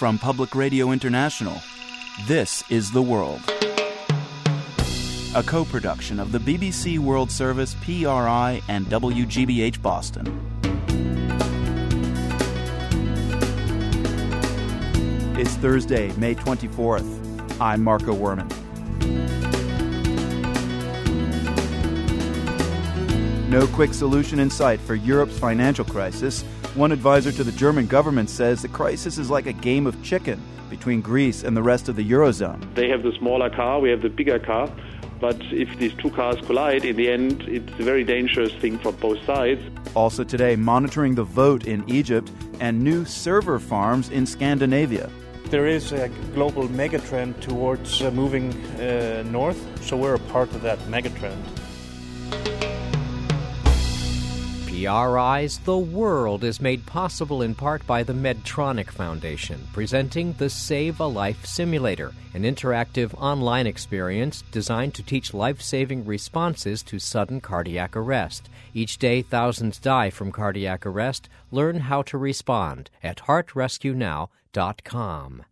From Public Radio International, this is The World. A co production of the BBC World Service, PRI, and WGBH Boston. It's Thursday, May 24th. I'm Marco Werman. No quick solution in sight for Europe's financial crisis. One advisor to the German government says the crisis is like a game of chicken between Greece and the rest of the Eurozone. They have the smaller car, we have the bigger car. But if these two cars collide, in the end, it's a very dangerous thing for both sides. Also today, monitoring the vote in Egypt and new server farms in Scandinavia. There is a global megatrend towards uh, moving uh, north, so we're a part of that megatrend. PRI's The World is made possible in part by the Medtronic Foundation, presenting the Save a Life Simulator, an interactive online experience designed to teach life saving responses to sudden cardiac arrest. Each day, thousands die from cardiac arrest. Learn how to respond at heartrescuenow.com.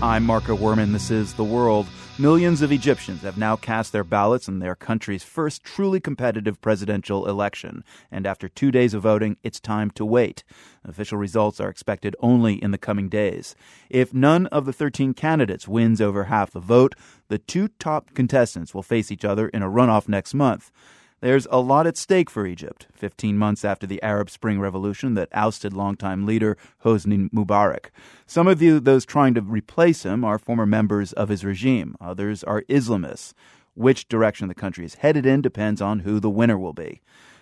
I'm Marco Werman. This is The World. Millions of Egyptians have now cast their ballots in their country's first truly competitive presidential election. And after two days of voting, it's time to wait. Official results are expected only in the coming days. If none of the 13 candidates wins over half the vote, the two top contestants will face each other in a runoff next month. There's a lot at stake for Egypt, 15 months after the Arab Spring Revolution that ousted longtime leader Hosni Mubarak. Some of you, those trying to replace him are former members of his regime. Others are Islamists. Which direction the country is headed in depends on who the winner will be.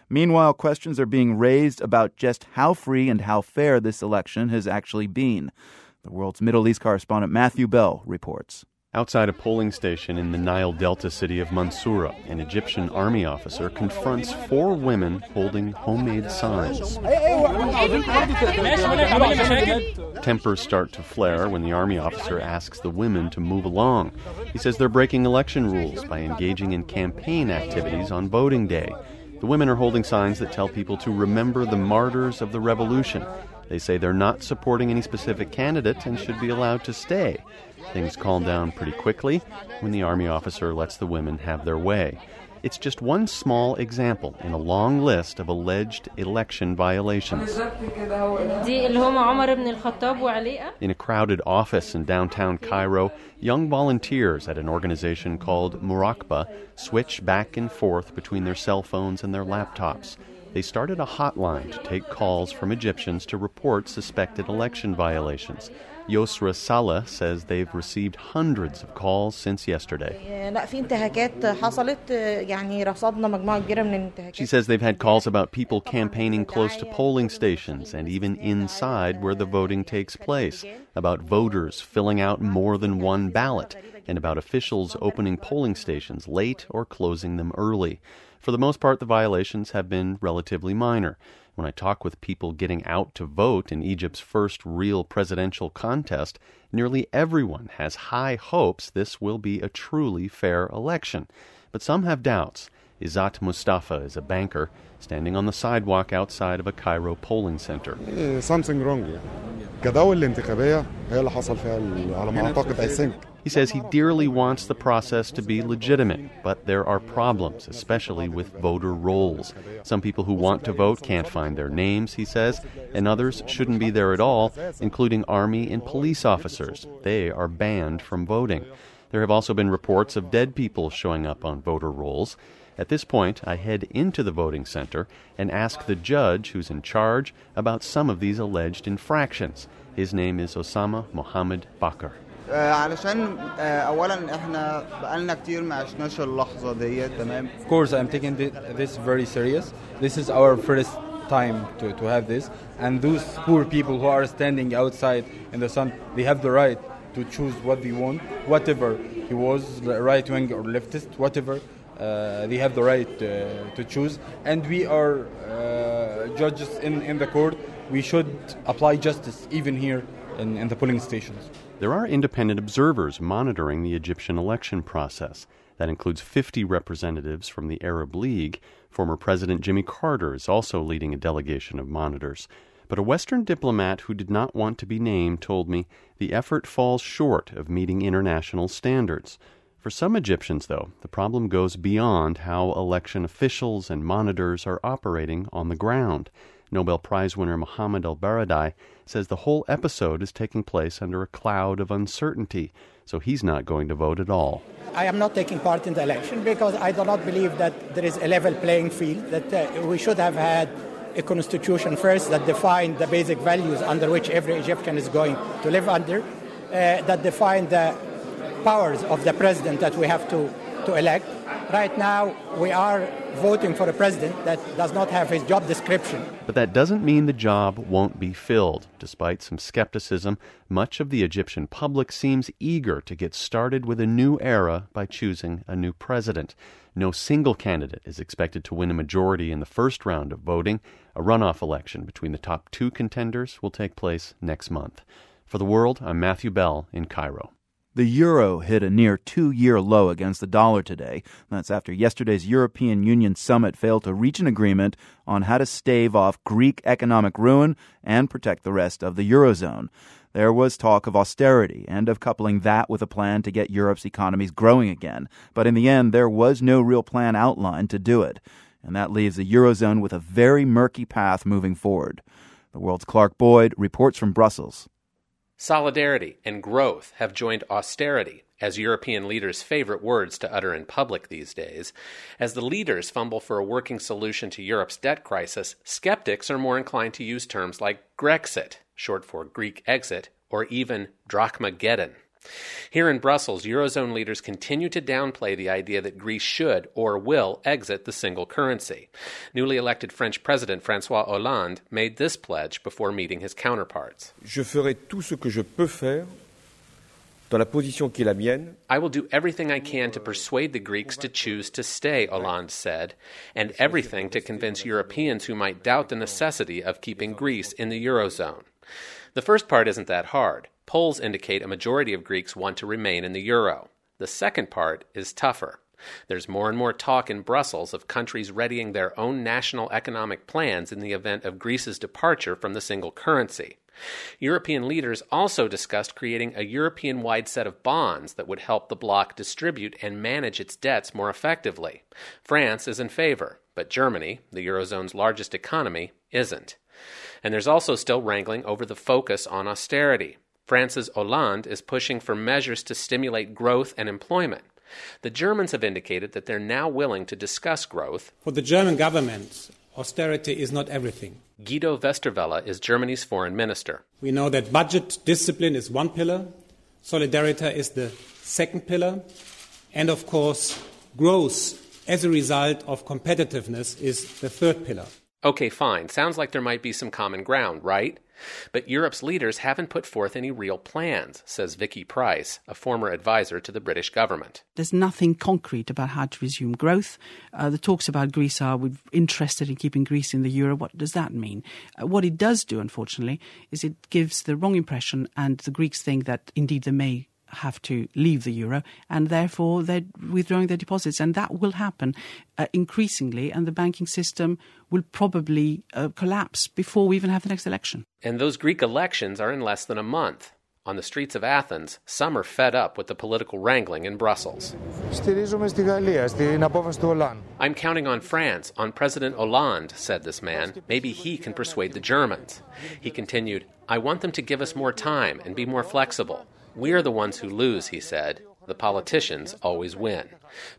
Meanwhile, questions are being raised about just how free and how fair this election has actually been. The world's Middle East correspondent Matthew Bell reports. Outside a polling station in the Nile Delta city of Mansoura, an Egyptian army officer confronts four women holding homemade signs. Tempers start to flare when the army officer asks the women to move along. He says they're breaking election rules by engaging in campaign activities on voting day. The women are holding signs that tell people to remember the martyrs of the revolution. They say they're not supporting any specific candidate and should be allowed to stay. Things calm down pretty quickly when the army officer lets the women have their way. It's just one small example in a long list of alleged election violations. In a crowded office in downtown Cairo, young volunteers at an organization called Murakba switch back and forth between their cell phones and their laptops. They started a hotline to take calls from Egyptians to report suspected election violations. Yosra Saleh says they've received hundreds of calls since yesterday. She says they've had calls about people campaigning close to polling stations and even inside where the voting takes place, about voters filling out more than one ballot, and about officials opening polling stations late or closing them early. For the most part, the violations have been relatively minor. When I talk with people getting out to vote in Egypt's first real presidential contest, nearly everyone has high hopes this will be a truly fair election. But some have doubts. Izat Mustafa is a banker standing on the sidewalk outside of a Cairo polling center. Something wrong. He says he dearly wants the process to be legitimate, but there are problems, especially with voter rolls. Some people who want to vote can't find their names, he says, and others shouldn't be there at all, including army and police officers. They are banned from voting. There have also been reports of dead people showing up on voter rolls. At this point, I head into the voting center and ask the judge who's in charge about some of these alleged infractions. His name is Osama Mohammed Bakr. Of course, I'm taking this very serious. This is our first time to, to have this. And those poor people who are standing outside in the sun, they have the right to choose what they want, whatever. He was right wing or leftist, whatever. Uh, they have the right uh, to choose. And we are uh, judges in, in the court. We should apply justice even here in, in the polling stations. There are independent observers monitoring the Egyptian election process. That includes 50 representatives from the Arab League. Former President Jimmy Carter is also leading a delegation of monitors. But a Western diplomat who did not want to be named told me the effort falls short of meeting international standards. For some Egyptians, though, the problem goes beyond how election officials and monitors are operating on the ground. Nobel Prize winner Mohamed El Baradei says the whole episode is taking place under a cloud of uncertainty, so he's not going to vote at all. I am not taking part in the election because I do not believe that there is a level playing field, that uh, we should have had a constitution first that defined the basic values under which every Egyptian is going to live under, uh, that defined the powers of the president that we have to, to elect. Right now, we are voting for a president that does not have his job description. But that doesn't mean the job won't be filled. Despite some skepticism, much of the Egyptian public seems eager to get started with a new era by choosing a new president. No single candidate is expected to win a majority in the first round of voting. A runoff election between the top two contenders will take place next month. For the world, I'm Matthew Bell in Cairo. The euro hit a near two year low against the dollar today. That's after yesterday's European Union summit failed to reach an agreement on how to stave off Greek economic ruin and protect the rest of the eurozone. There was talk of austerity and of coupling that with a plan to get Europe's economies growing again. But in the end, there was no real plan outlined to do it. And that leaves the eurozone with a very murky path moving forward. The world's Clark Boyd reports from Brussels. Solidarity and growth have joined austerity as European leaders' favorite words to utter in public these days. As the leaders fumble for a working solution to Europe's debt crisis, skeptics are more inclined to use terms like Grexit, short for Greek exit, or even Drachmageddon. Here in Brussels, Eurozone leaders continue to downplay the idea that Greece should or will exit the single currency. Newly elected French President Francois Hollande made this pledge before meeting his counterparts. Je ferai tout ce que je peux faire dans la position qui est la mienne. I will do everything I can to persuade the Greeks to choose to stay, Hollande said, and everything to convince Europeans who might doubt the necessity of keeping Greece in the Eurozone. The first part isn't that hard. Polls indicate a majority of Greeks want to remain in the euro. The second part is tougher. There's more and more talk in Brussels of countries readying their own national economic plans in the event of Greece's departure from the single currency. European leaders also discussed creating a European wide set of bonds that would help the bloc distribute and manage its debts more effectively. France is in favor, but Germany, the Eurozone's largest economy, isn't. And there's also still wrangling over the focus on austerity. France's Hollande is pushing for measures to stimulate growth and employment. The Germans have indicated that they're now willing to discuss growth. For the German government, austerity is not everything. Guido Westerwelle is Germany's foreign minister. We know that budget discipline is one pillar, solidarity is the second pillar, and of course, growth as a result of competitiveness is the third pillar. Okay, fine. Sounds like there might be some common ground, right? But Europe's leaders haven't put forth any real plans, says Vicky Pryce, a former advisor to the British government. There's nothing concrete about how to resume growth. Uh, the talks about Greece are we're interested in keeping Greece in the euro. What does that mean? Uh, what it does do, unfortunately, is it gives the wrong impression, and the Greeks think that indeed they may have to leave the euro, and therefore they're withdrawing their deposits. And that will happen uh, increasingly, and the banking system will probably uh, collapse before we even have the next election. And those Greek elections are in less than a month. On the streets of Athens, some are fed up with the political wrangling in Brussels. I'm counting on France, on President Hollande, said this man. Maybe he can persuade the Germans. He continued, I want them to give us more time and be more flexible. We are the ones who lose, he said. The politicians always win.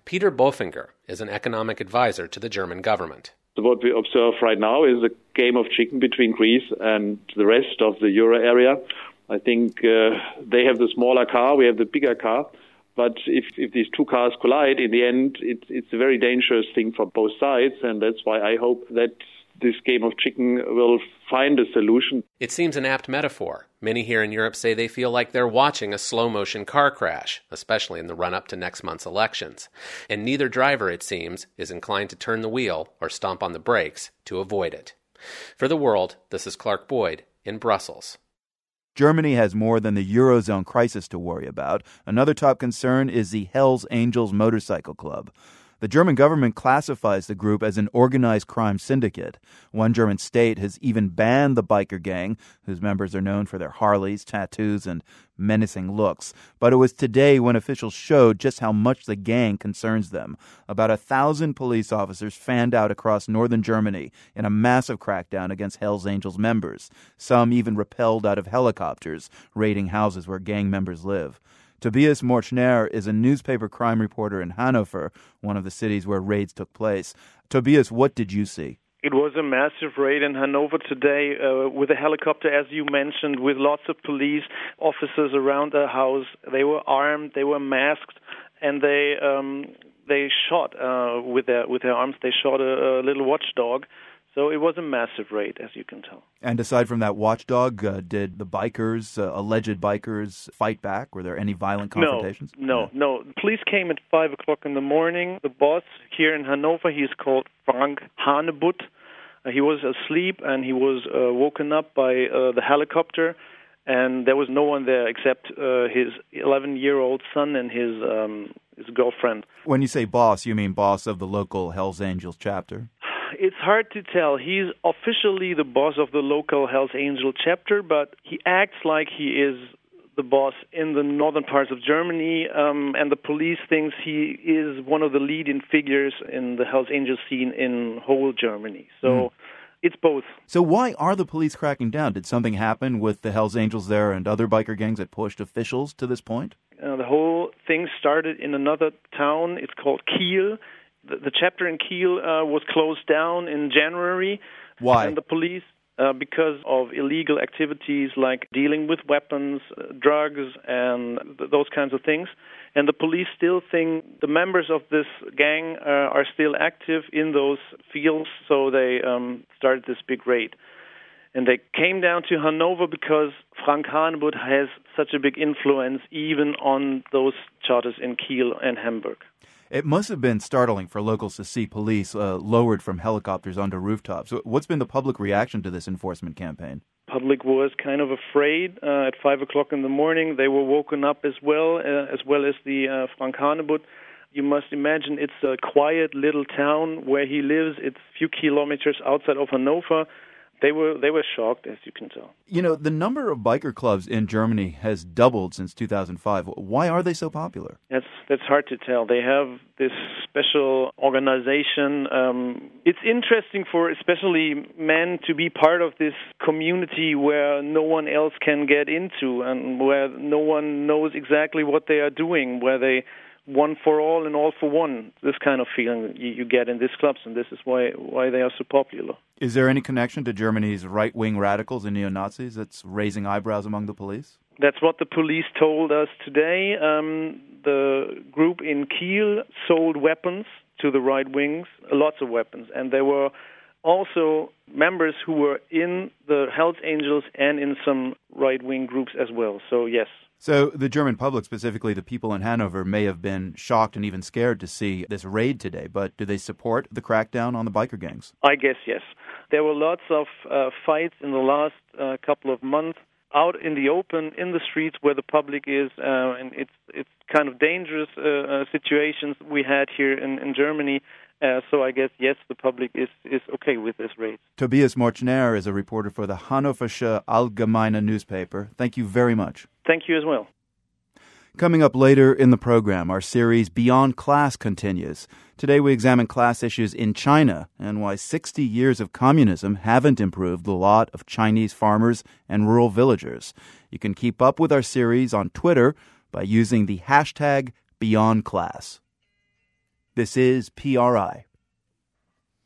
Peter Bofinger is an economic advisor to the German government. What we observe right now is a game of chicken between Greece and the rest of the euro area. I think uh, they have the smaller car, we have the bigger car. But if, if these two cars collide, in the end, it, it's a very dangerous thing for both sides, and that's why I hope that this game of chicken will find a solution. It seems an apt metaphor. Many here in Europe say they feel like they're watching a slow motion car crash, especially in the run up to next month's elections. And neither driver, it seems, is inclined to turn the wheel or stomp on the brakes to avoid it. For the world, this is Clark Boyd in Brussels. Germany has more than the Eurozone crisis to worry about. Another top concern is the Hells Angels Motorcycle Club. The German government classifies the group as an organized crime syndicate. One German state has even banned the biker gang, whose members are known for their Harleys, tattoos, and menacing looks. But it was today when officials showed just how much the gang concerns them. About a thousand police officers fanned out across northern Germany in a massive crackdown against Hells Angels members. Some even repelled out of helicopters, raiding houses where gang members live. Tobias Morchner is a newspaper crime reporter in Hanover, one of the cities where raids took place. Tobias, what did you see? It was a massive raid in Hanover today uh, with a helicopter, as you mentioned, with lots of police officers around the house. They were armed, they were masked, and they um, they shot uh, with their with their arms. They shot a, a little watchdog so it was a massive raid, as you can tell. And aside from that watchdog, uh, did the bikers, uh, alleged bikers, fight back? Were there any violent confrontations? No, no, no. Police came at 5 o'clock in the morning. The boss here in Hanover, he's called Frank Hanebuth. Uh, he was asleep and he was uh, woken up by uh, the helicopter. And there was no one there except uh, his 11 year old son and his um, his girlfriend. When you say boss, you mean boss of the local Hells Angels chapter? It's hard to tell. He's officially the boss of the local Hells Angel chapter, but he acts like he is the boss in the northern parts of Germany, um, and the police thinks he is one of the leading figures in the Hells Angel scene in whole Germany. So. Mm. It's both. So why are the police cracking down? Did something happen with the Hells Angels there and other biker gangs that pushed officials to this point? Uh, the whole thing started in another town. It's called Kiel the, the chapter in Kiel uh, was closed down in January. Why? And the police, uh, because of illegal activities like dealing with weapons, uh, drugs, and th- those kinds of things. And the police still think the members of this gang uh, are still active in those fields, so they um, started this big raid. And they came down to Hanover because Frank Hanebuth has such a big influence even on those charters in Kiel and Hamburg. It must have been startling for locals to see police uh, lowered from helicopters onto rooftops. What's been the public reaction to this enforcement campaign? Public was kind of afraid uh, at five o'clock in the morning. They were woken up as well, uh, as well as the uh, Frank Hanebuth. You must imagine it's a quiet little town where he lives. It's a few kilometers outside of Hanover they were they were shocked, as you can tell. You know, the number of biker clubs in Germany has doubled since 2005. Why are they so popular? That's that's hard to tell. They have this special organization. Um, it's interesting for especially men to be part of this community where no one else can get into and where no one knows exactly what they are doing, where they one for all and all for one. This kind of feeling you, you get in these clubs, and this is why why they are so popular. Is there any connection to Germany's right wing radicals and neo Nazis that's raising eyebrows among the police? That's what the police told us today. Um, the group in Kiel sold weapons to the right wings, lots of weapons, and there were also members who were in the Hells Angels and in some right wing groups as well. So, yes, so the German public, specifically the people in Hanover, may have been shocked and even scared to see this raid today. But do they support the crackdown on the biker gangs? I guess yes. There were lots of uh, fights in the last uh, couple of months out in the open in the streets where the public is, uh, and it's it's kind of dangerous uh, uh, situations we had here in, in Germany. Uh, so I guess yes, the public is is okay with this raid. Tobias Morchner is a reporter for the Hannoversche Allgemeine newspaper. Thank you very much. Thank you as well. Coming up later in the program, our series Beyond Class continues. Today we examine class issues in China and why 60 years of communism haven't improved the lot of Chinese farmers and rural villagers. You can keep up with our series on Twitter by using the hashtag BeyondClass. This is PRI.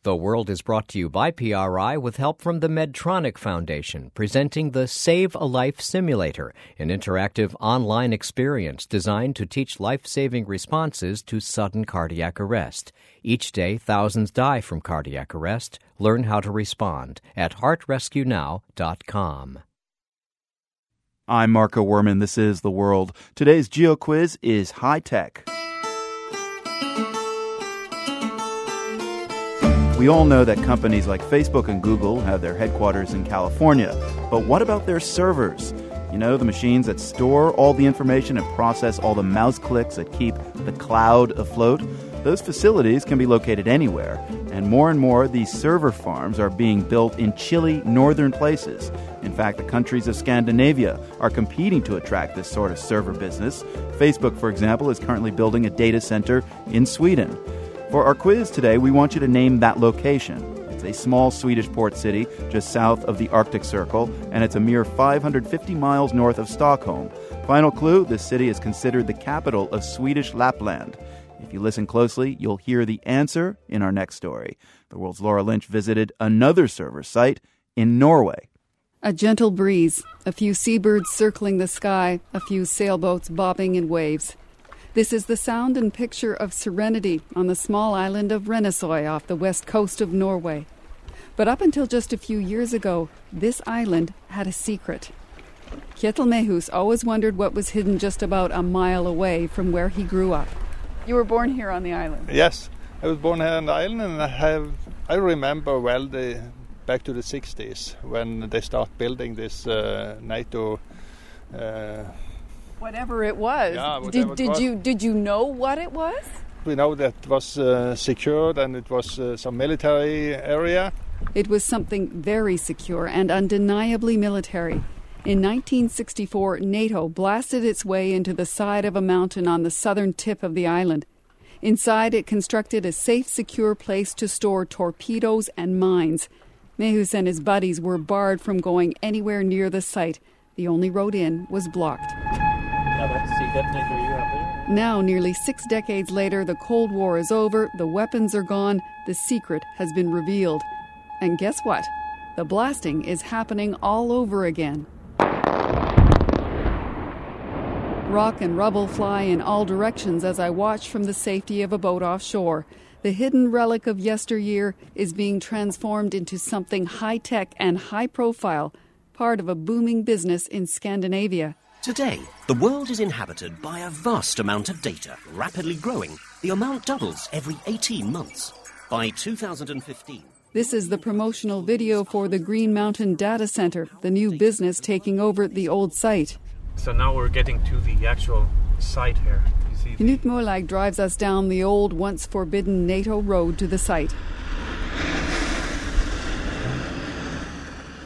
The World is brought to you by PRI with help from the Medtronic Foundation, presenting the Save a Life Simulator, an interactive online experience designed to teach life saving responses to sudden cardiac arrest. Each day, thousands die from cardiac arrest. Learn how to respond at heartrescuenow.com. I'm Marco Werman. This is The World. Today's Geo Quiz is high tech. We all know that companies like Facebook and Google have their headquarters in California. But what about their servers? You know, the machines that store all the information and process all the mouse clicks that keep the cloud afloat? Those facilities can be located anywhere, and more and more these server farms are being built in chilly northern places. In fact, the countries of Scandinavia are competing to attract this sort of server business. Facebook, for example, is currently building a data center in Sweden. For our quiz today, we want you to name that location. It's a small Swedish port city just south of the Arctic Circle, and it's a mere 550 miles north of Stockholm. Final clue this city is considered the capital of Swedish Lapland. If you listen closely, you'll hear the answer in our next story. The world's Laura Lynch visited another server site in Norway. A gentle breeze, a few seabirds circling the sky, a few sailboats bobbing in waves. This is the sound and picture of serenity on the small island of Rennesøy off the west coast of Norway. But up until just a few years ago, this island had a secret. Kjetil always wondered what was hidden just about a mile away from where he grew up. You were born here on the island? Yes, I was born here on the island and I have I remember well the back to the 60s when they start building this uh, NATO uh, whatever it was. Yeah, did did was. you did you know what it was? We know that it was uh, secured and it was uh, some military area. It was something very secure and undeniably military. In 1964, NATO blasted its way into the side of a mountain on the southern tip of the island. Inside, it constructed a safe, secure place to store torpedoes and mines. Mehus and his buddies were barred from going anywhere near the site. The only road in was blocked. Now, nearly six decades later, the Cold War is over, the weapons are gone, the secret has been revealed. And guess what? The blasting is happening all over again. Rock and rubble fly in all directions as I watch from the safety of a boat offshore. The hidden relic of yesteryear is being transformed into something high tech and high profile, part of a booming business in Scandinavia. Today, the world is inhabited by a vast amount of data, rapidly growing. The amount doubles every 18 months. By 2015, This is the promotional video for the Green Mountain Data Center, the new business taking over the old site. So now we're getting to the actual site here. You see Knut Molaug drives us down the old, once forbidden NATO road to the site.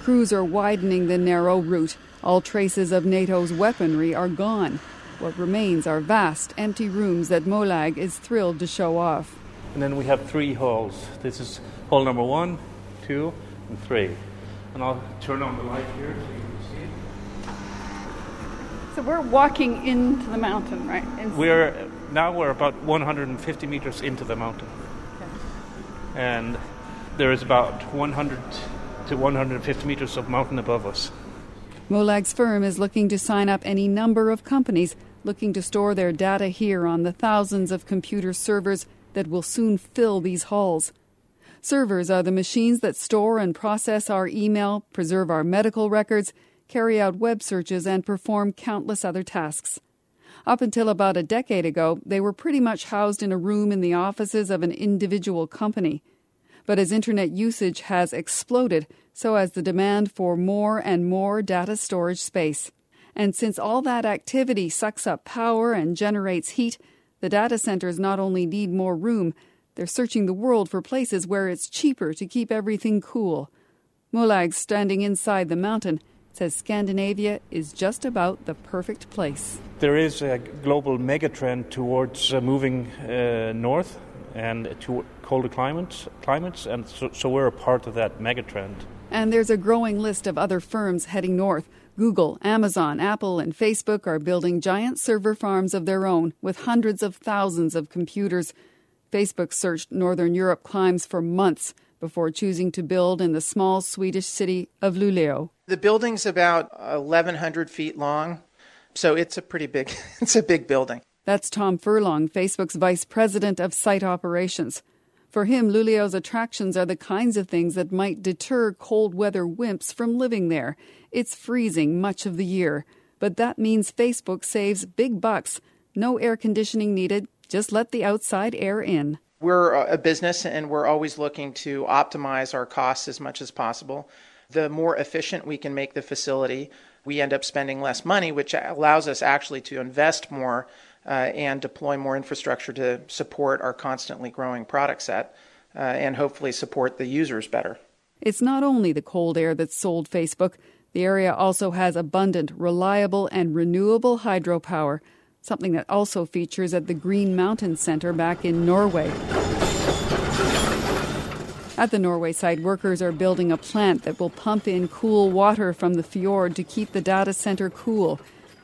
Crews are widening the narrow route. All traces of NATO's weaponry are gone. What remains are vast, empty rooms that Molaug is thrilled to show off. And then we have three halls. This is hall number one, two, and three. And I'll turn on the light here so you can see it. So we're walking into the mountain, right? We're now we're about 150 meters into the mountain, and there is about 100 to 150 meters of mountain above us. Molaug's firm is looking to sign up any number of companies looking to store their data here on the thousands of computer servers that will soon fill these halls. Servers are the machines that store and process our email, preserve our medical records, carry out web searches, and perform countless other tasks. Up until about a decade ago, they were pretty much housed in a room in the offices of an individual company. But as internet usage has exploded, so has the demand for more and more data storage space. And since all that activity sucks up power and generates heat, the data centers not only need more room, they're searching the world for places where it's cheaper to keep everything cool. Molaug, standing inside the mountain, says Scandinavia is just about the perfect place. There is a global megatrend towards uh, moving uh, north and to colder climates, climates, and so, so we're a part of that megatrend. And there's a growing list of other firms heading north. Google, Amazon, Apple, and Facebook are building giant server farms of their own with hundreds of thousands of computers. Facebook searched Northern Europe climes for months before choosing to build in the small Swedish city of Luleå. The building's about 1,100 feet long, so it's a pretty big. it's a big building. That's Tom Furlong, Facebook's vice president of site operations. For him, Luleå's attractions are the kinds of things that might deter cold weather wimps from living there. It's freezing much of the year, but that means Facebook saves big bucks. No air conditioning needed, just let the outside air in. We're a business and we're always looking to optimize our costs as much as possible. The more efficient we can make the facility, we end up spending less money, which allows us actually to invest more and deploy more infrastructure to support our constantly growing product set uh, and hopefully support the users better. It's not only the cold air that sold Facebook. The area also has abundant, reliable, and renewable hydropower, something that also features at the Green Mountain Center back in Norway. At the Norway site, workers are building a plant that will pump in cool water from the fjord to keep the data center cool.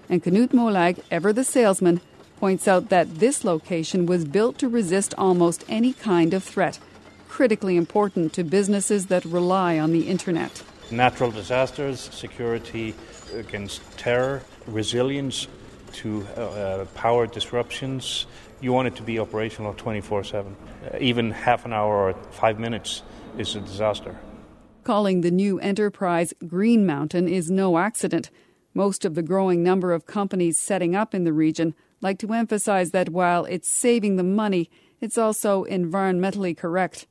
And Knut Molaug, ever the salesman, points out that this location was built to resist almost any kind of threat, critically important to businesses that rely on the internet. Natural disasters, security against terror, resilience to uh, uh power disruptions. You want it to be operational 24 7. Uh, even half an hour or five minutes is a disaster. Calling the new enterprise Green Mountain is no accident. Most of the growing number of companies setting up in the region like to emphasize that while it's saving the money, it's also environmentally correct.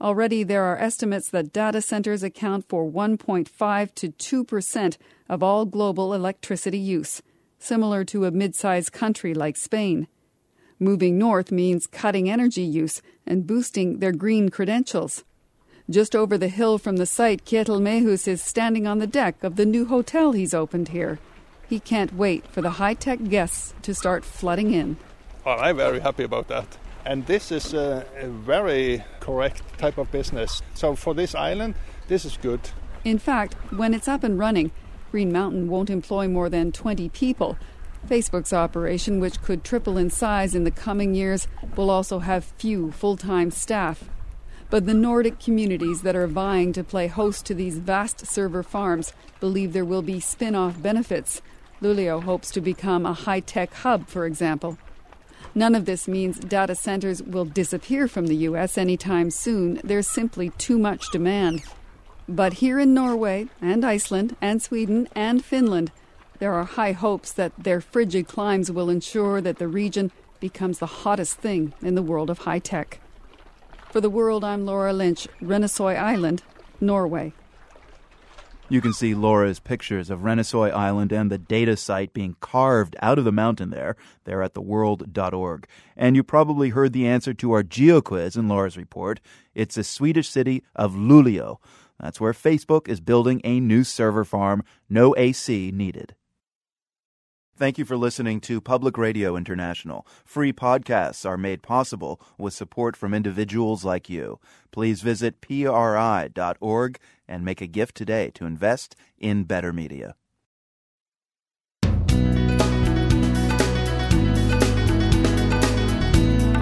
Already there are estimates that data centers account for 1.5 to 2 percent of all global electricity use, similar to a mid sized country like Spain. Moving north means cutting energy use and boosting their green credentials. Just over the hill from the site, Kjetil Mehus is standing on the deck of the new hotel he's opened here. He can't wait for the high tech guests to start flooding in. Well, I'm very happy about that. And this is a, a very correct type of business. So for this island, this is good. In fact, when it's up and running, Green Mountain won't employ more than 20 people, Facebook's operation, which could triple in size in the coming years, will also have few full time staff. But the Nordic communities that are vying to play host to these vast server farms believe there will be spin off benefits. Luleå hopes to become a high tech hub, for example. None of this means data centers will disappear from the U.S. anytime soon. There's simply too much demand. But here in Norway and Iceland and Sweden and Finland, there are high hopes that their frigid climes will ensure that the region becomes the hottest thing in the world of high tech. For the world, I'm Laura Lynch, Rennesøy Island, Norway. You can see Laura's pictures of Rennesøy Island and the data site being carved out of the mountain there. They're at theworld.org. And you probably heard the answer to our geo quiz in Laura's report. It's the Swedish city of Luleå. That's where Facebook is building a new server farm, no AC needed. Thank you for listening to Public Radio International. Free podcasts are made possible with support from individuals like you. Please visit PRI.org and make a gift today to invest in better media.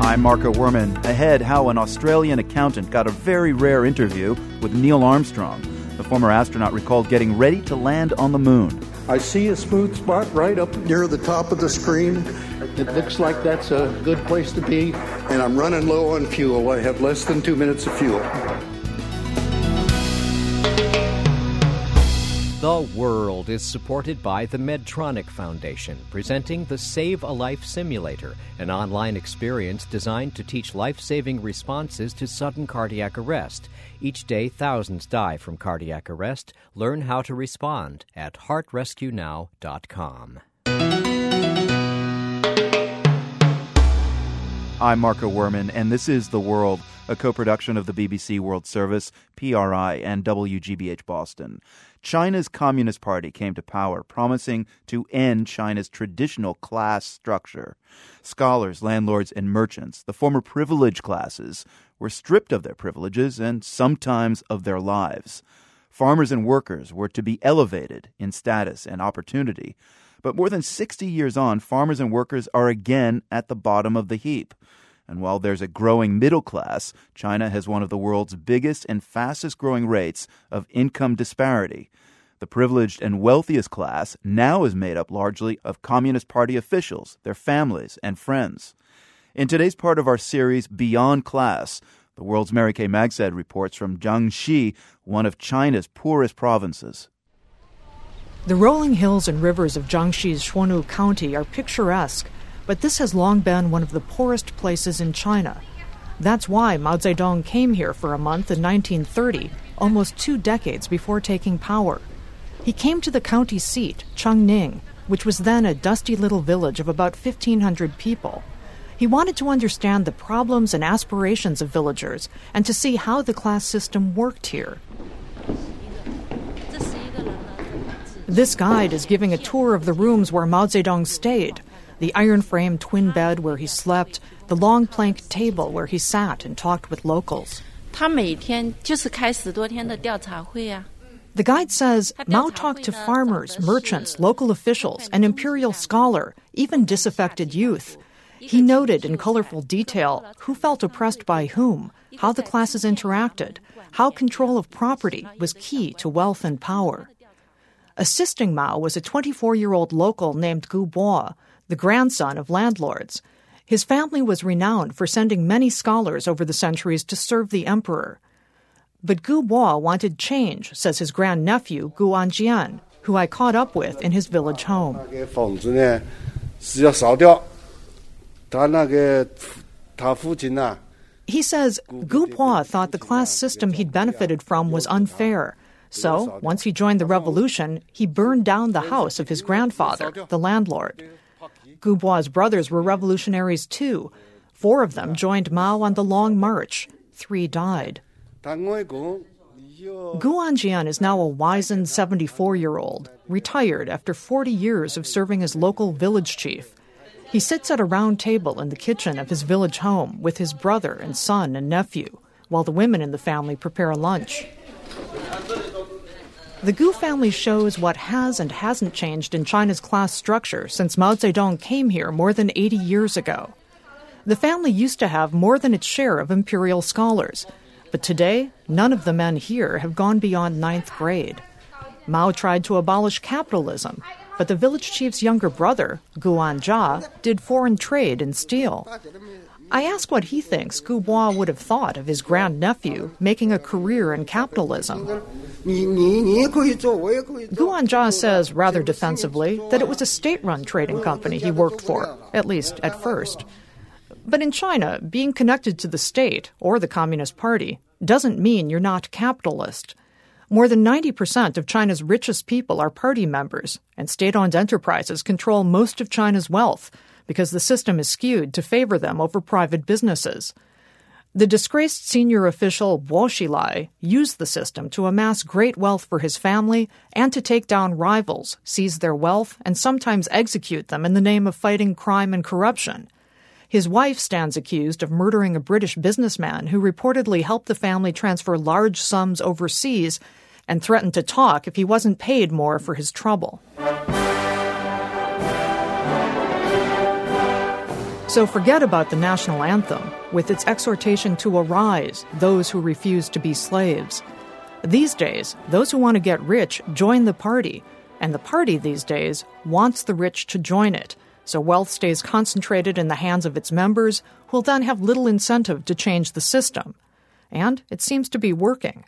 I'm Marco Werman. Ahead, how an Australian accountant got a very rare interview with Neil Armstrong. The former astronaut recalled getting ready to land on the moon. I see a smooth spot right up near the top of the screen. It looks like that's a good place to be. And I'm running low on fuel. I have less than two minutes of fuel. The World is supported by the Medtronic Foundation, presenting the Save a Life Simulator, an online experience designed to teach life saving responses to sudden cardiac arrest. Each day, thousands die from cardiac arrest. Learn how to respond at heartrescuenow.com. I'm Marco Werman, and this is The World, a co production of the BBC World Service, PRI, and WGBH Boston. China's Communist Party came to power, promising to end China's traditional class structure. Scholars, landlords, and merchants, the former privileged classes, were stripped of their privileges and sometimes of their lives. Farmers and workers were to be elevated in status and opportunity. But more than 60 years on, farmers and workers are again at the bottom of the heap. And while there's a growing middle class, China has one of the world's biggest and fastest growing rates of income disparity. The privileged and wealthiest class now is made up largely of Communist Party officials, their families, and friends. In today's part of our series, Beyond Class, the world's Mary Kay Magistad reports from Jiangxi, one of China's poorest provinces. The rolling hills and rivers of Jiangxi's Xunwu County are picturesque but this has long been one of the poorest places in China. That's why Mao Zedong came here for a month in 1930, almost two decades before taking power. He came to the county seat, Changning, which was then a dusty little village of about 1,500 people. He wanted to understand the problems and aspirations of villagers and to see how the class system worked here. This guide is giving a tour of the rooms where Mao Zedong stayed the iron frame twin bed where he slept, the long plank table where he sat and talked with locals. The guide says Mao talked to farmers, merchants, local officials, an imperial scholar, even disaffected youth. He noted in colorful detail who felt oppressed by whom, how the classes interacted, how control of property was key to wealth and power. Assisting Mao was a 24 year old local named Gu Bo, the grandson of landlords. His family was renowned for sending many scholars over the centuries to serve the emperor. But Gu Bo wanted change, says his grandnephew Gu Anjian, who I caught up with in his village home. He says Gu Bo thought the class system he'd benefited from was unfair. So, once he joined the revolution, he burned down the house of his grandfather, the landlord. Gu Bo's brothers were revolutionaries too. Four of them joined Mao on the Long March. Three died. Gu Anjian is now a wizened 74 year old, retired after 40 years of serving as local village chief. He sits at a round table in the kitchen of his village home with his brother and son and nephew, while the women in the family prepare lunch. The Gu family shows what has and hasn't changed in China's class structure since Mao Zedong came here more than 80 years ago. The family used to have more than its share of imperial scholars, but today, none of the men here have gone beyond ninth grade. Mao tried to abolish capitalism, but the village chief's younger brother, Gu Anjia, did foreign trade in steel. I ask what he thinks Gu Bo would have thought of his grandnephew making a career in capitalism. Gu Anjia says, rather defensively, that it was a state run trading company he worked for, at least at first. But in China, being connected to the state or the Communist Party doesn't mean you're not capitalist. More than 90% of China's richest people are party members, and state owned enterprises control most of China's wealth because the system is skewed to favor them over private businesses. The disgraced senior official Bo Xilai used the system to amass great wealth for his family and to take down rivals, seize their wealth, and sometimes execute them in the name of fighting crime and corruption. His wife stands accused of murdering a British businessman who reportedly helped the family transfer large sums overseas and threatened to talk if he wasn't paid more for his trouble. So forget about the national anthem, with its exhortation to arise, those who refuse to be slaves. These days, those who want to get rich join the party, and the party these days wants the rich to join it, so wealth stays concentrated in the hands of its members, who'll then have little incentive to change the system. And it seems to be working.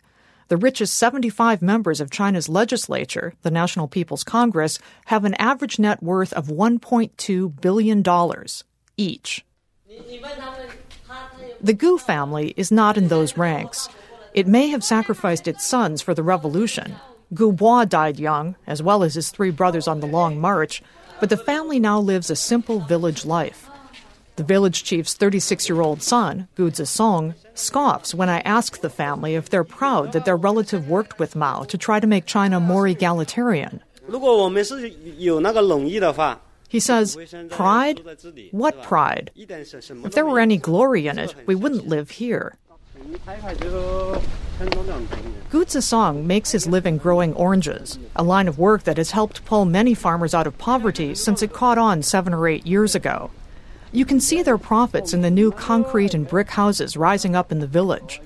The richest 75 members of China's legislature, the National People's Congress, have an average net worth of $1.2 billion each. The Gu family is not in those ranks. It may have sacrificed its sons for the revolution. Gu Bo died young, as well as his three brothers on the Long March, but the family now lives a simple village life. The village chief's 36 year old son, Gu Zisong, scoffs when I ask the family if they're proud that their relative worked with Mao to try to make China more egalitarian. He says, Pride? What pride? If there were any glory in it, we wouldn't live here. Gu Zisong makes his living growing oranges, a line of work that has helped pull many farmers out of poverty since it caught on seven or eight years ago. You can see their profits in the new concrete and brick houses rising up in the village.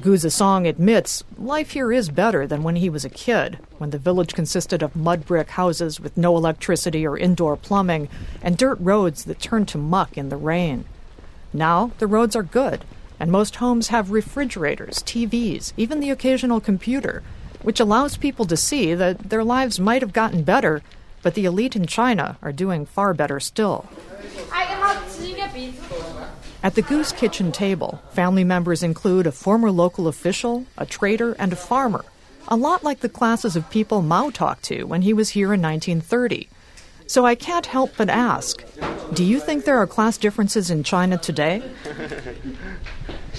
Gu Zisong admits life here is better than when he was a kid, when the village consisted of mud brick houses with no electricity or indoor plumbing and dirt roads that turned to muck in the rain. Now the roads are good, and most homes have refrigerators, TVs, even the occasional computer, which allows people to see that their lives might have gotten better, but the elite in China are doing far better still. At the Gu's Kitchen table, family members include a former local official, a trader, and a farmer, a lot like the classes of people Mao talked to when he was here in 1930. So I can't help but ask do you think there are class differences in China today?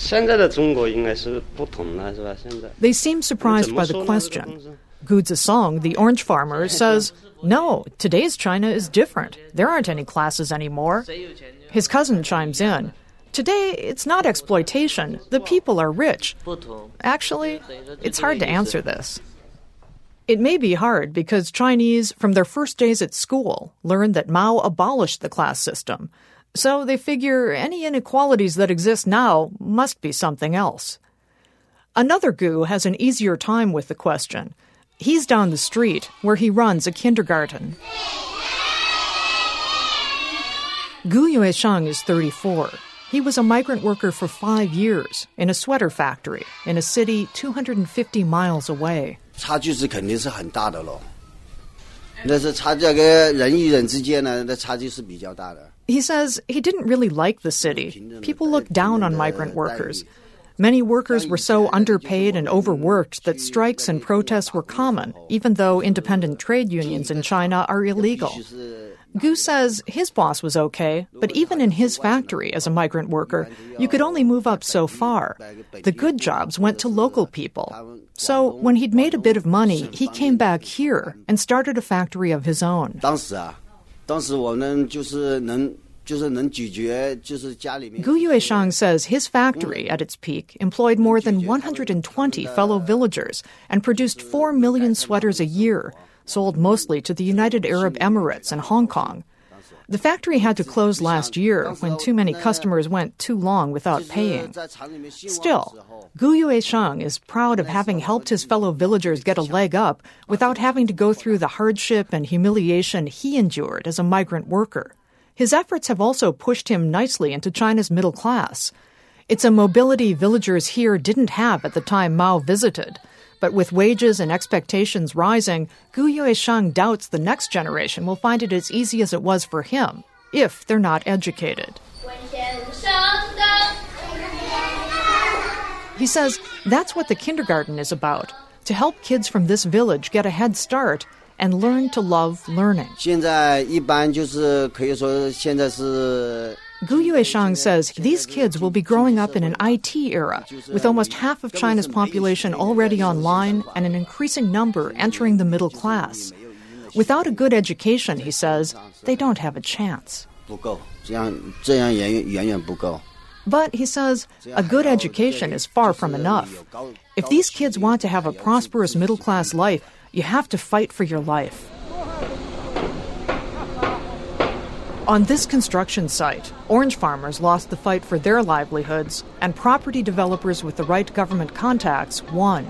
They seem surprised by the question. Gu Zisong, the orange farmer, says, No, today's China is different. There aren't any classes anymore. His cousin chimes in. Today, it's not exploitation. The people are rich. Actually, it's hard to answer this. It may be hard because Chinese, from their first days at school, learned that Mao abolished the class system. So they figure any inequalities that exist now must be something else. Another Gu has an easier time with the question. He's down the street where he runs a kindergarten. Gu Yueshang is 34. He was a migrant worker for five years in a sweater factory in a city 250 miles away. He says he didn't really like the city. People looked down on migrant workers. Many workers were so underpaid and overworked that strikes and protests were common, even though independent trade unions in China are illegal. Gu says his boss was okay, but even in his factory as a migrant worker, you could only move up so far. The good jobs went to local people. So when he'd made a bit of money, he came back here and started a factory of his own. Gu Yueshang says his factory, at its peak, employed more than 120 fellow villagers and produced 4 million sweaters a year sold mostly to the United Arab Emirates and Hong Kong. The factory had to close last year when too many customers went too long without paying. Still, Gu Yueshang is proud of having helped his fellow villagers get a leg up without having to go through the hardship and humiliation he endured as a migrant worker. His efforts have also pushed him nicely into China's middle class. It's a mobility villagers here didn't have at the time Mao visited. But with wages and expectations rising, Gu Yueshang doubts the next generation will find it as easy as it was for him, if they're not educated. He says that's what the kindergarten is about to help kids from this village get a head start and learn to love learning. Gu Yueshang says these kids will be growing up in an IT era, with almost half of China's population already online and an increasing number entering the middle class. Without a good education, he says, they don't have a chance. But he says a good education is far from enough. If these kids want to have a prosperous middle class life, you have to fight for your life. On this construction site, orange farmers lost the fight for their livelihoods, and property developers with the right government contacts won.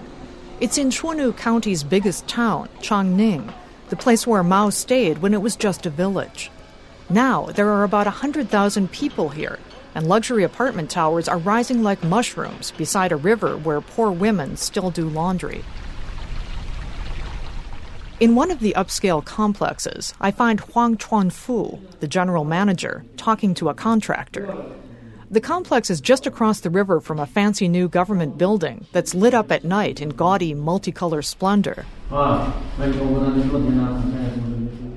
It's in Xunwu County's biggest town, Changning, the place where Mao stayed when it was just a village. Now, there are about 100,000 people here, and luxury apartment towers are rising like mushrooms beside a river where poor women still do laundry. In one of the upscale complexes, I find Huang Chuanfu, the general manager, talking to a contractor. The complex is just across the river from a fancy new government building that's lit up at night in gaudy, multicolor splendor.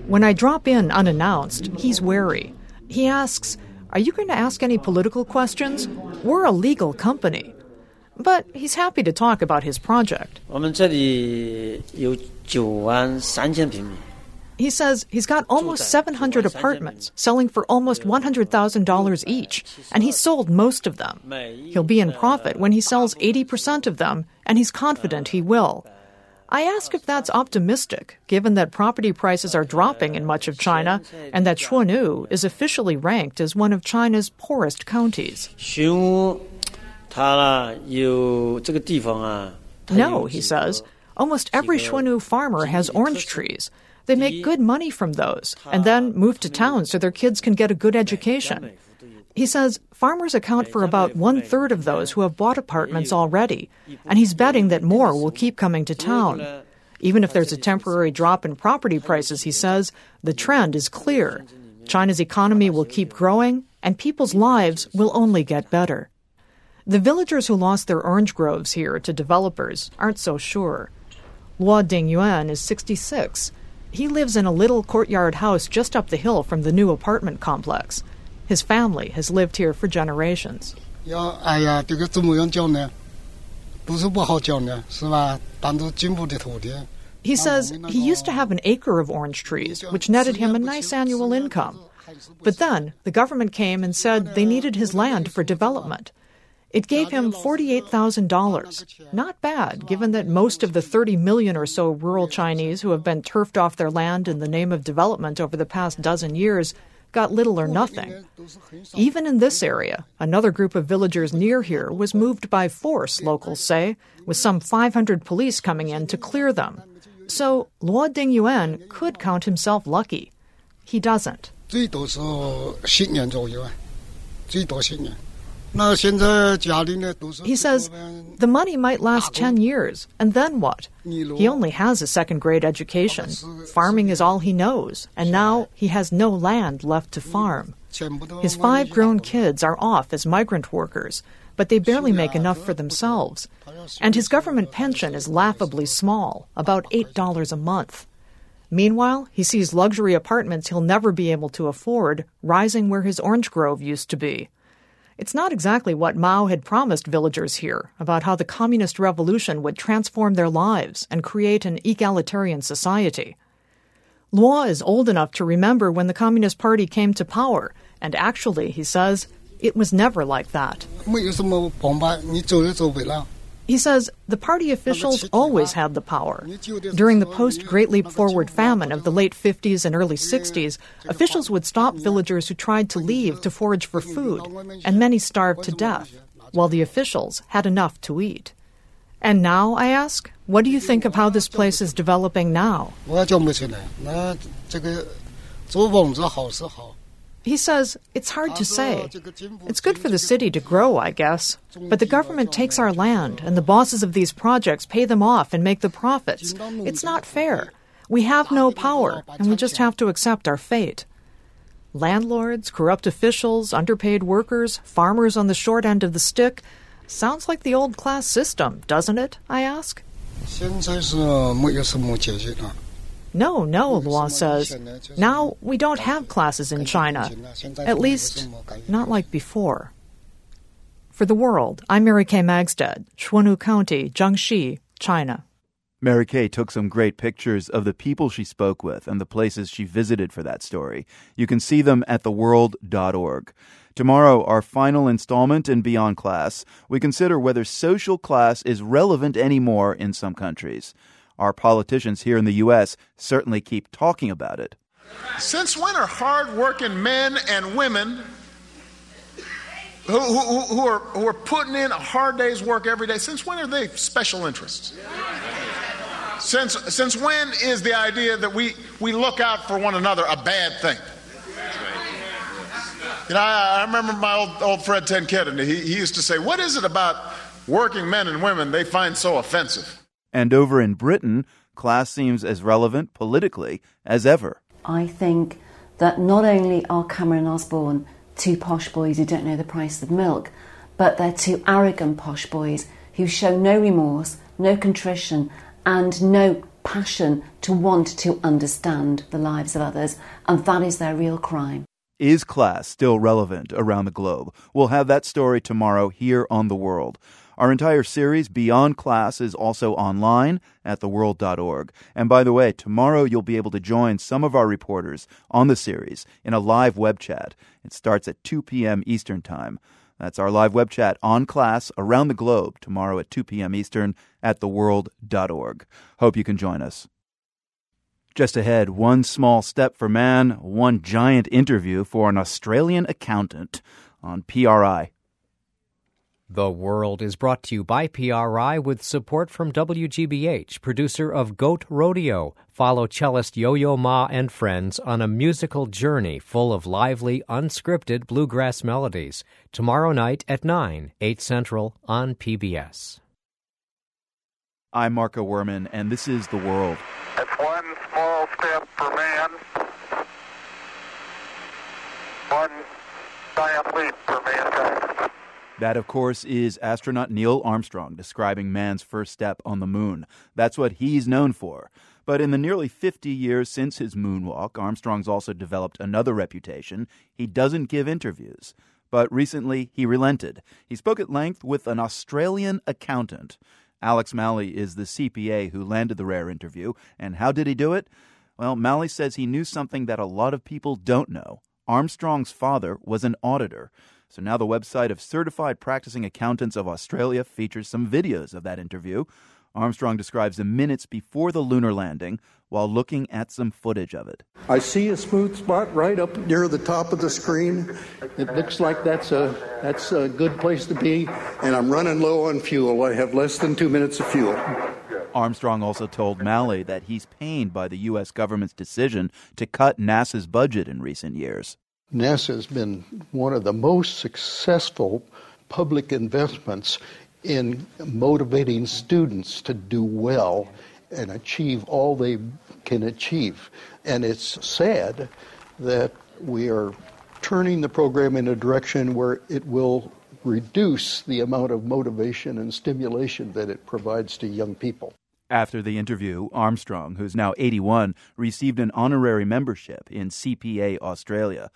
When I drop in unannounced, he's wary. He asks, Are you going to ask any political questions? We're a legal company. But he's happy to talk about his project. He says he's got almost 700 apartments selling for almost $100,000 each, and he's sold most of them. He'll be in profit when he sells 80% of them, and he's confident he will. I ask if that's optimistic, given that property prices are dropping in much of China and that Xunwu is officially ranked as one of China's poorest counties. No, he says. Almost every Xunwu farmer has orange trees. They make good money from those and then move to town so their kids can get a good education. He says farmers account for about one third of those who have bought apartments already, and he's betting that more will keep coming to town. Even if there's a temporary drop in property prices, he says, the trend is clear. China's economy will keep growing, and people's lives will only get better. The villagers who lost their orange groves here to developers aren't so sure. Luo Dingyuan is 66. He lives in a little courtyard house just up the hill from the new apartment complex. His family has lived here for generations. He says he used to have an acre of orange trees, which netted him a nice annual income. But then the government came and said they needed his land for development. It gave him $48,000. Not bad, given that most of the 30 million or so rural Chinese who have been turfed off their land in the name of development over the past dozen years got little or nothing. Even in this area, another group of villagers near here was moved by force, locals say, with some 500 police coming in to clear them. So Luo Dingyuan could count himself lucky. He doesn't. He says the money might last 10 years, and then what? He only has a second grade education. Oh, Farming is all he knows, and now he has no land left to mm. farm. His five grown kids are off as migrant workers, but they barely make enough for themselves. And his government pension is laughably small, about $8 a month. Meanwhile, he sees luxury apartments he'll never be able to afford rising where his orange grove used to be. It's not exactly what Mao had promised villagers here about how the communist revolution would transform their lives and create an egalitarian society. Luo is old enough to remember when the Communist Party came to power, and actually, he says, it was never like that. He says the party officials always had the power. During the post Great Leap Forward famine of the late 50s and early 60s, officials would stop villagers who tried to leave to forage for food, and many starved to death, while the officials had enough to eat. And now, I ask, what do you think of how this place is developing now? He says it's hard to say. It's good for the city to grow, I guess. But the government takes our land, and the bosses of these projects pay them off and make the profits. It's not fair. We have no power, and we just have to accept our fate. Landlords, corrupt officials, underpaid workers, farmers on the short end of the stick. Sounds like the old class system, doesn't it? I ask. No, no, Luo says. Now we don't have classes in China. At least, not like before. For the world, I'm Mary Kay Magistad, Xunwu County, Jiangxi, China. Mary Kay took some great pictures of the people she spoke with and the places she visited for that story. You can see them at theworld.org. Tomorrow, our final installment in Beyond Class, we consider whether social class is relevant anymore in some countries. Our politicians here in the U.S. certainly keep talking about it. Since when are hardworking men and women who, who, who, are, who are putting in a hard day's work every day, since when are they special interests? Since, since when is the idea that we, we look out for one another a bad thing? You know, I, I remember my old, old Fred Tenkett, and he, he used to say, What is it about working men and women they find so offensive? And over in Britain, class seems as relevant politically as ever. I think that not only are Cameron and Osborne two posh boys who don't know the price of milk, but they're two arrogant posh boys who show no remorse, no contrition, and no passion to want to understand the lives of others, and that is their real crime. Is class still relevant around the globe? We'll have that story tomorrow here on The World. Our entire series, Beyond Class, is also online at theworld.org. And by the way, tomorrow you'll be able to join some of our reporters on the series in a live web chat. It starts at 2 p.m. Eastern Time. That's our live web chat on class around the globe tomorrow at 2 p.m. Eastern at theworld.org. Hope you can join us. Just ahead, one small step for man, one giant interview for an Australian accountant on PRI. The World is brought to you by PRI with support from WGBH, producer of Goat Rodeo. Follow cellist Yo Yo Ma and friends on a musical journey full of lively, unscripted bluegrass melodies. Tomorrow night at 9, 8 Central on PBS. I'm Marco Werman, and this is The World. It's one small step for man, one giant leap for mankind. That, of course, is astronaut Neil Armstrong describing man's first step on the moon. That's what he's known for. But in the nearly 50 years since his moonwalk, Armstrong's also developed another reputation. He doesn't give interviews. But recently, he relented. He spoke at length with an Australian accountant. Alex Malley is the CPA who landed the rare interview. And how did he do it? Well, Malley says he knew something that a lot of people don't know. Armstrong's father was an auditor. So now the website of Certified Practicing Accountants of Australia features some videos of that interview. Armstrong describes the minutes before the lunar landing while looking at some footage of it. I see a smooth spot right up near the top of the screen. It looks like that's a that's a good place to be, and I'm running low on fuel. I have less than two minutes of fuel. Armstrong also told Malley that he's pained by the U.S. government's decision to cut NASA's budget in recent years. NASA has been one of the most successful public investments in motivating students to do well and achieve all they can achieve. And it's sad that we are turning the program in a direction where it will reduce the amount of motivation and stimulation that it provides to young people. After the interview, Armstrong, who's now 81, received an honorary membership in CPA Australia.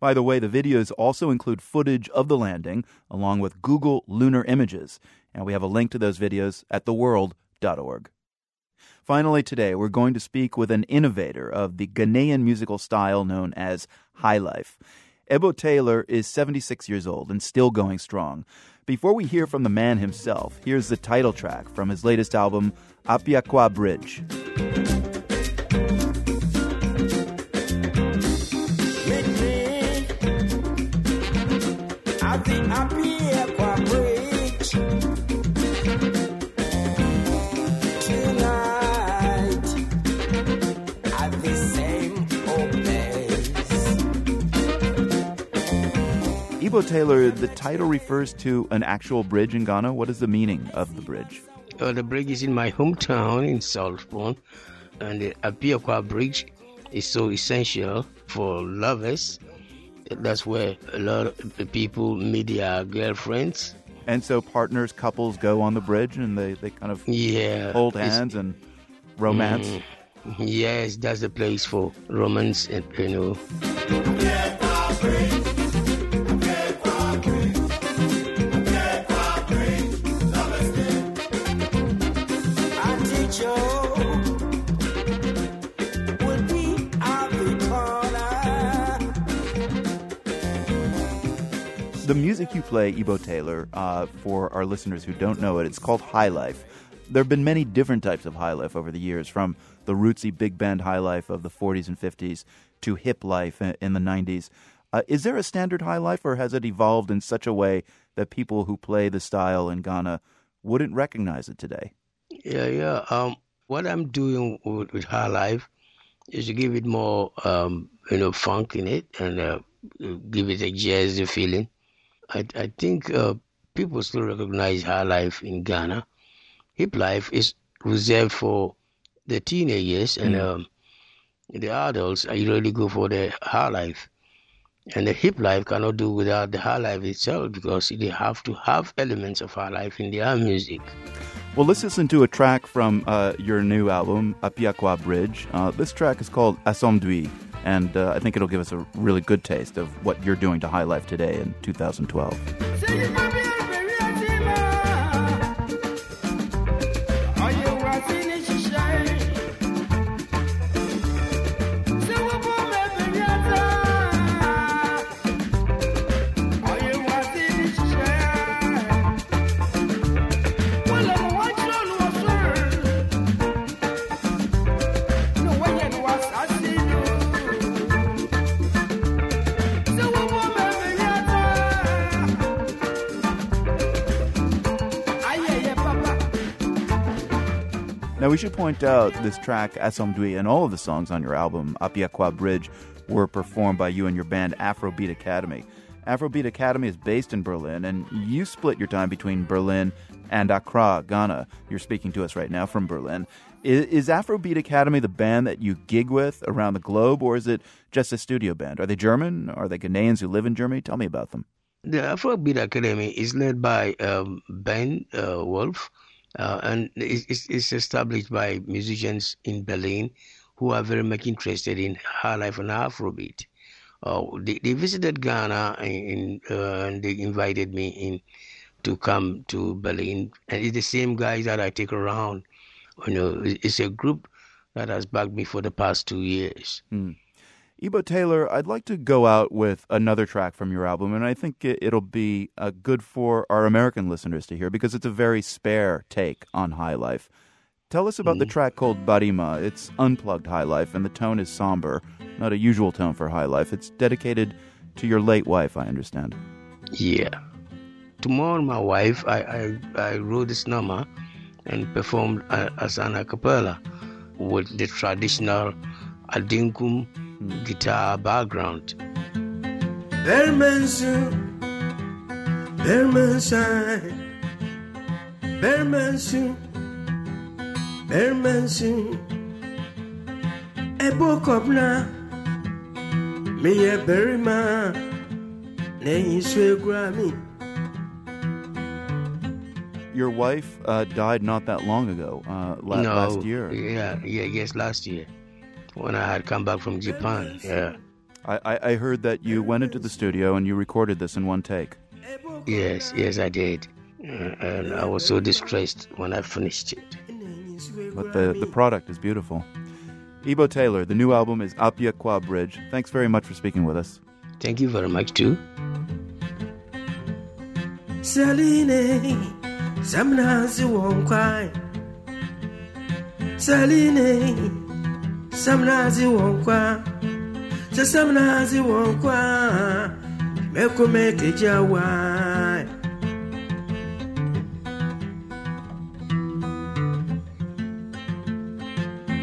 By the way, the videos also include footage of the landing along with Google lunar images, and we have a link to those videos at theworld.org. Finally, today, we're going to speak with an innovator of the Ghanaian musical style known as High Life. Ebo Taylor is 76 years old and still going strong. Before we hear from the man himself, here's the title track from his latest album, Appia Kwa Bridge. Ebo Taylor, the title refers to an actual bridge in Ghana. What is the meaning of the bridge? Uh, the bridge is in my hometown in Saltpond, and the Appia Kwa Bridge is so essential for lovers. That's where a lot of people meet their girlfriends. And so partners, couples go on the bridge and they, they kind of yeah, hold hands and romance. Mm, yes, that's the place for romance, and you know. Music you play, Ebo Taylor, uh, for our listeners who don't know it, it's called High Life. There have been many different types of high life over the years, from the rootsy big band high life of the 40s and 50s to hip life in the 90s. Uh, is there a standard high life, or has it evolved in such a way that people who play the style in Ghana wouldn't recognize it today? Yeah, yeah. Um, what I'm doing with, with high life is to give it more, um, you know, funk in it and uh, give it a jazzy feeling. I, I think uh, people still recognize high life in Ghana. Hip life is reserved for the teenagers, and Mm. um, the adults are really go for the high life. And the hip life cannot do without the high life itself because they have to have elements of high life in their music. Well, let's listen to a track from uh, your new album, Appia Kwa Bridge. Uh, this track is called Asomdui, and uh, I think it'll give us a really good taste of what you're doing to High Life today in 2012. We should point out this track, Asomdui, and all of the songs on your album, Appia Kwa Bridge, were performed by you and your band Afrobeat Academy. Afrobeat Academy is based in Berlin, and you split your time between Berlin and Accra, Ghana. You're speaking to us right now from Berlin. Is, is Afrobeat Academy the band that you gig with around the globe, or is it just a studio band? Are they German? Are they Ghanaians who live in Germany? Tell me about them. The Afrobeat Academy is led by um, Ben uh, Wolf, uh, and it's, it's, established by musicians in Berlin who are very much interested in high life and Afrobeat. Uh, they, they, visited Ghana in, uh, and they invited me in to come to Berlin, and it's the same guys that I take around. You know, it's a group that has backed me for the past two years. Mm. Ebo Taylor, I'd like to go out with another track from your album, and I think it'll be uh, good for our American listeners to hear because it's a very spare take on high life. Tell us about mm-hmm. the track called Barima. It's unplugged high life, and the tone is somber, not a usual tone for high life. It's dedicated to your late wife, I understand. Yeah. Tomorrow, my wife, I, I, I wrote this number and performed uh, as an a cappella with the traditional Adinkum guitar background. Nay Grammy. Your wife uh, died not that long ago, uh, la- no, last year. Yeah, yeah, yes, last year when I had come back from Japan. Yeah. I, I heard that you went into the studio and you recorded this in one take. Yes, yes, I did. Uh, and I was so distressed when I finished it. But the, the product is beautiful. Ebo Taylor, the new album is Appia Kwa Bridge. Thanks very much for speaking with us. Thank you very much, too. Saline, Saline, samnazi wonkwa sɛ samnazi wonkwa mɛkome kegyawa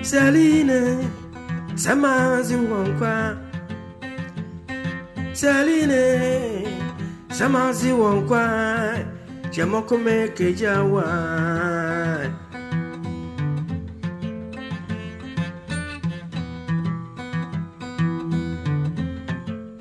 saline samazi wonkwa. Saline samazi wonkwa jamokome kejawa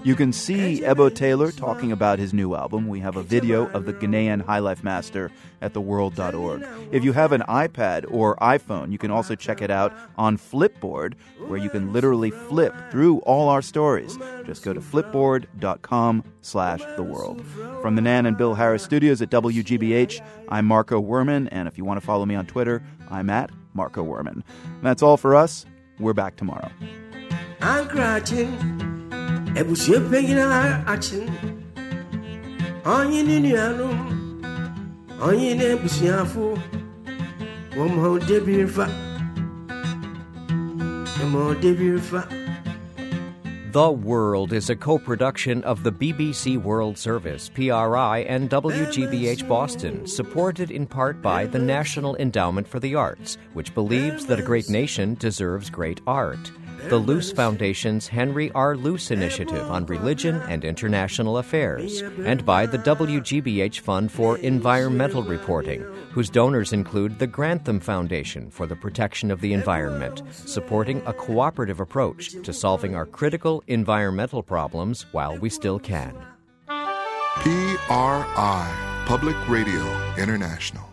You can see Ebo Taylor talking about his new album. We have a video of the Ghanaian High Life Master at theworld.org. If you have an iPad or iPhone, you can also check it out on Flipboard, where you can literally flip through all our stories. Just go to flipboard.com slash the world. From the Nan and Bill Harris studios at WGBH, I'm Marco Werman, and if you want to follow me on Twitter, I'm at Marco Werman. That's all for us. We're back tomorrow. I'm ɔnye ne nuanom ɔnye ne abusuafo The World is a co production of the BBC World Service, PRI, and WGBH Boston, supported in part by the National Endowment for the Arts, which believes that a great nation deserves great art the Luce Foundation's Henry R. Luce Initiative on Religion and International Affairs, and by the WGBH Fund for Environmental Reporting, whose donors include the Grantham Foundation for the Protection of the Environment, supporting a cooperative approach to solving our critical environmental problems while we still can. PRI, Public Radio International.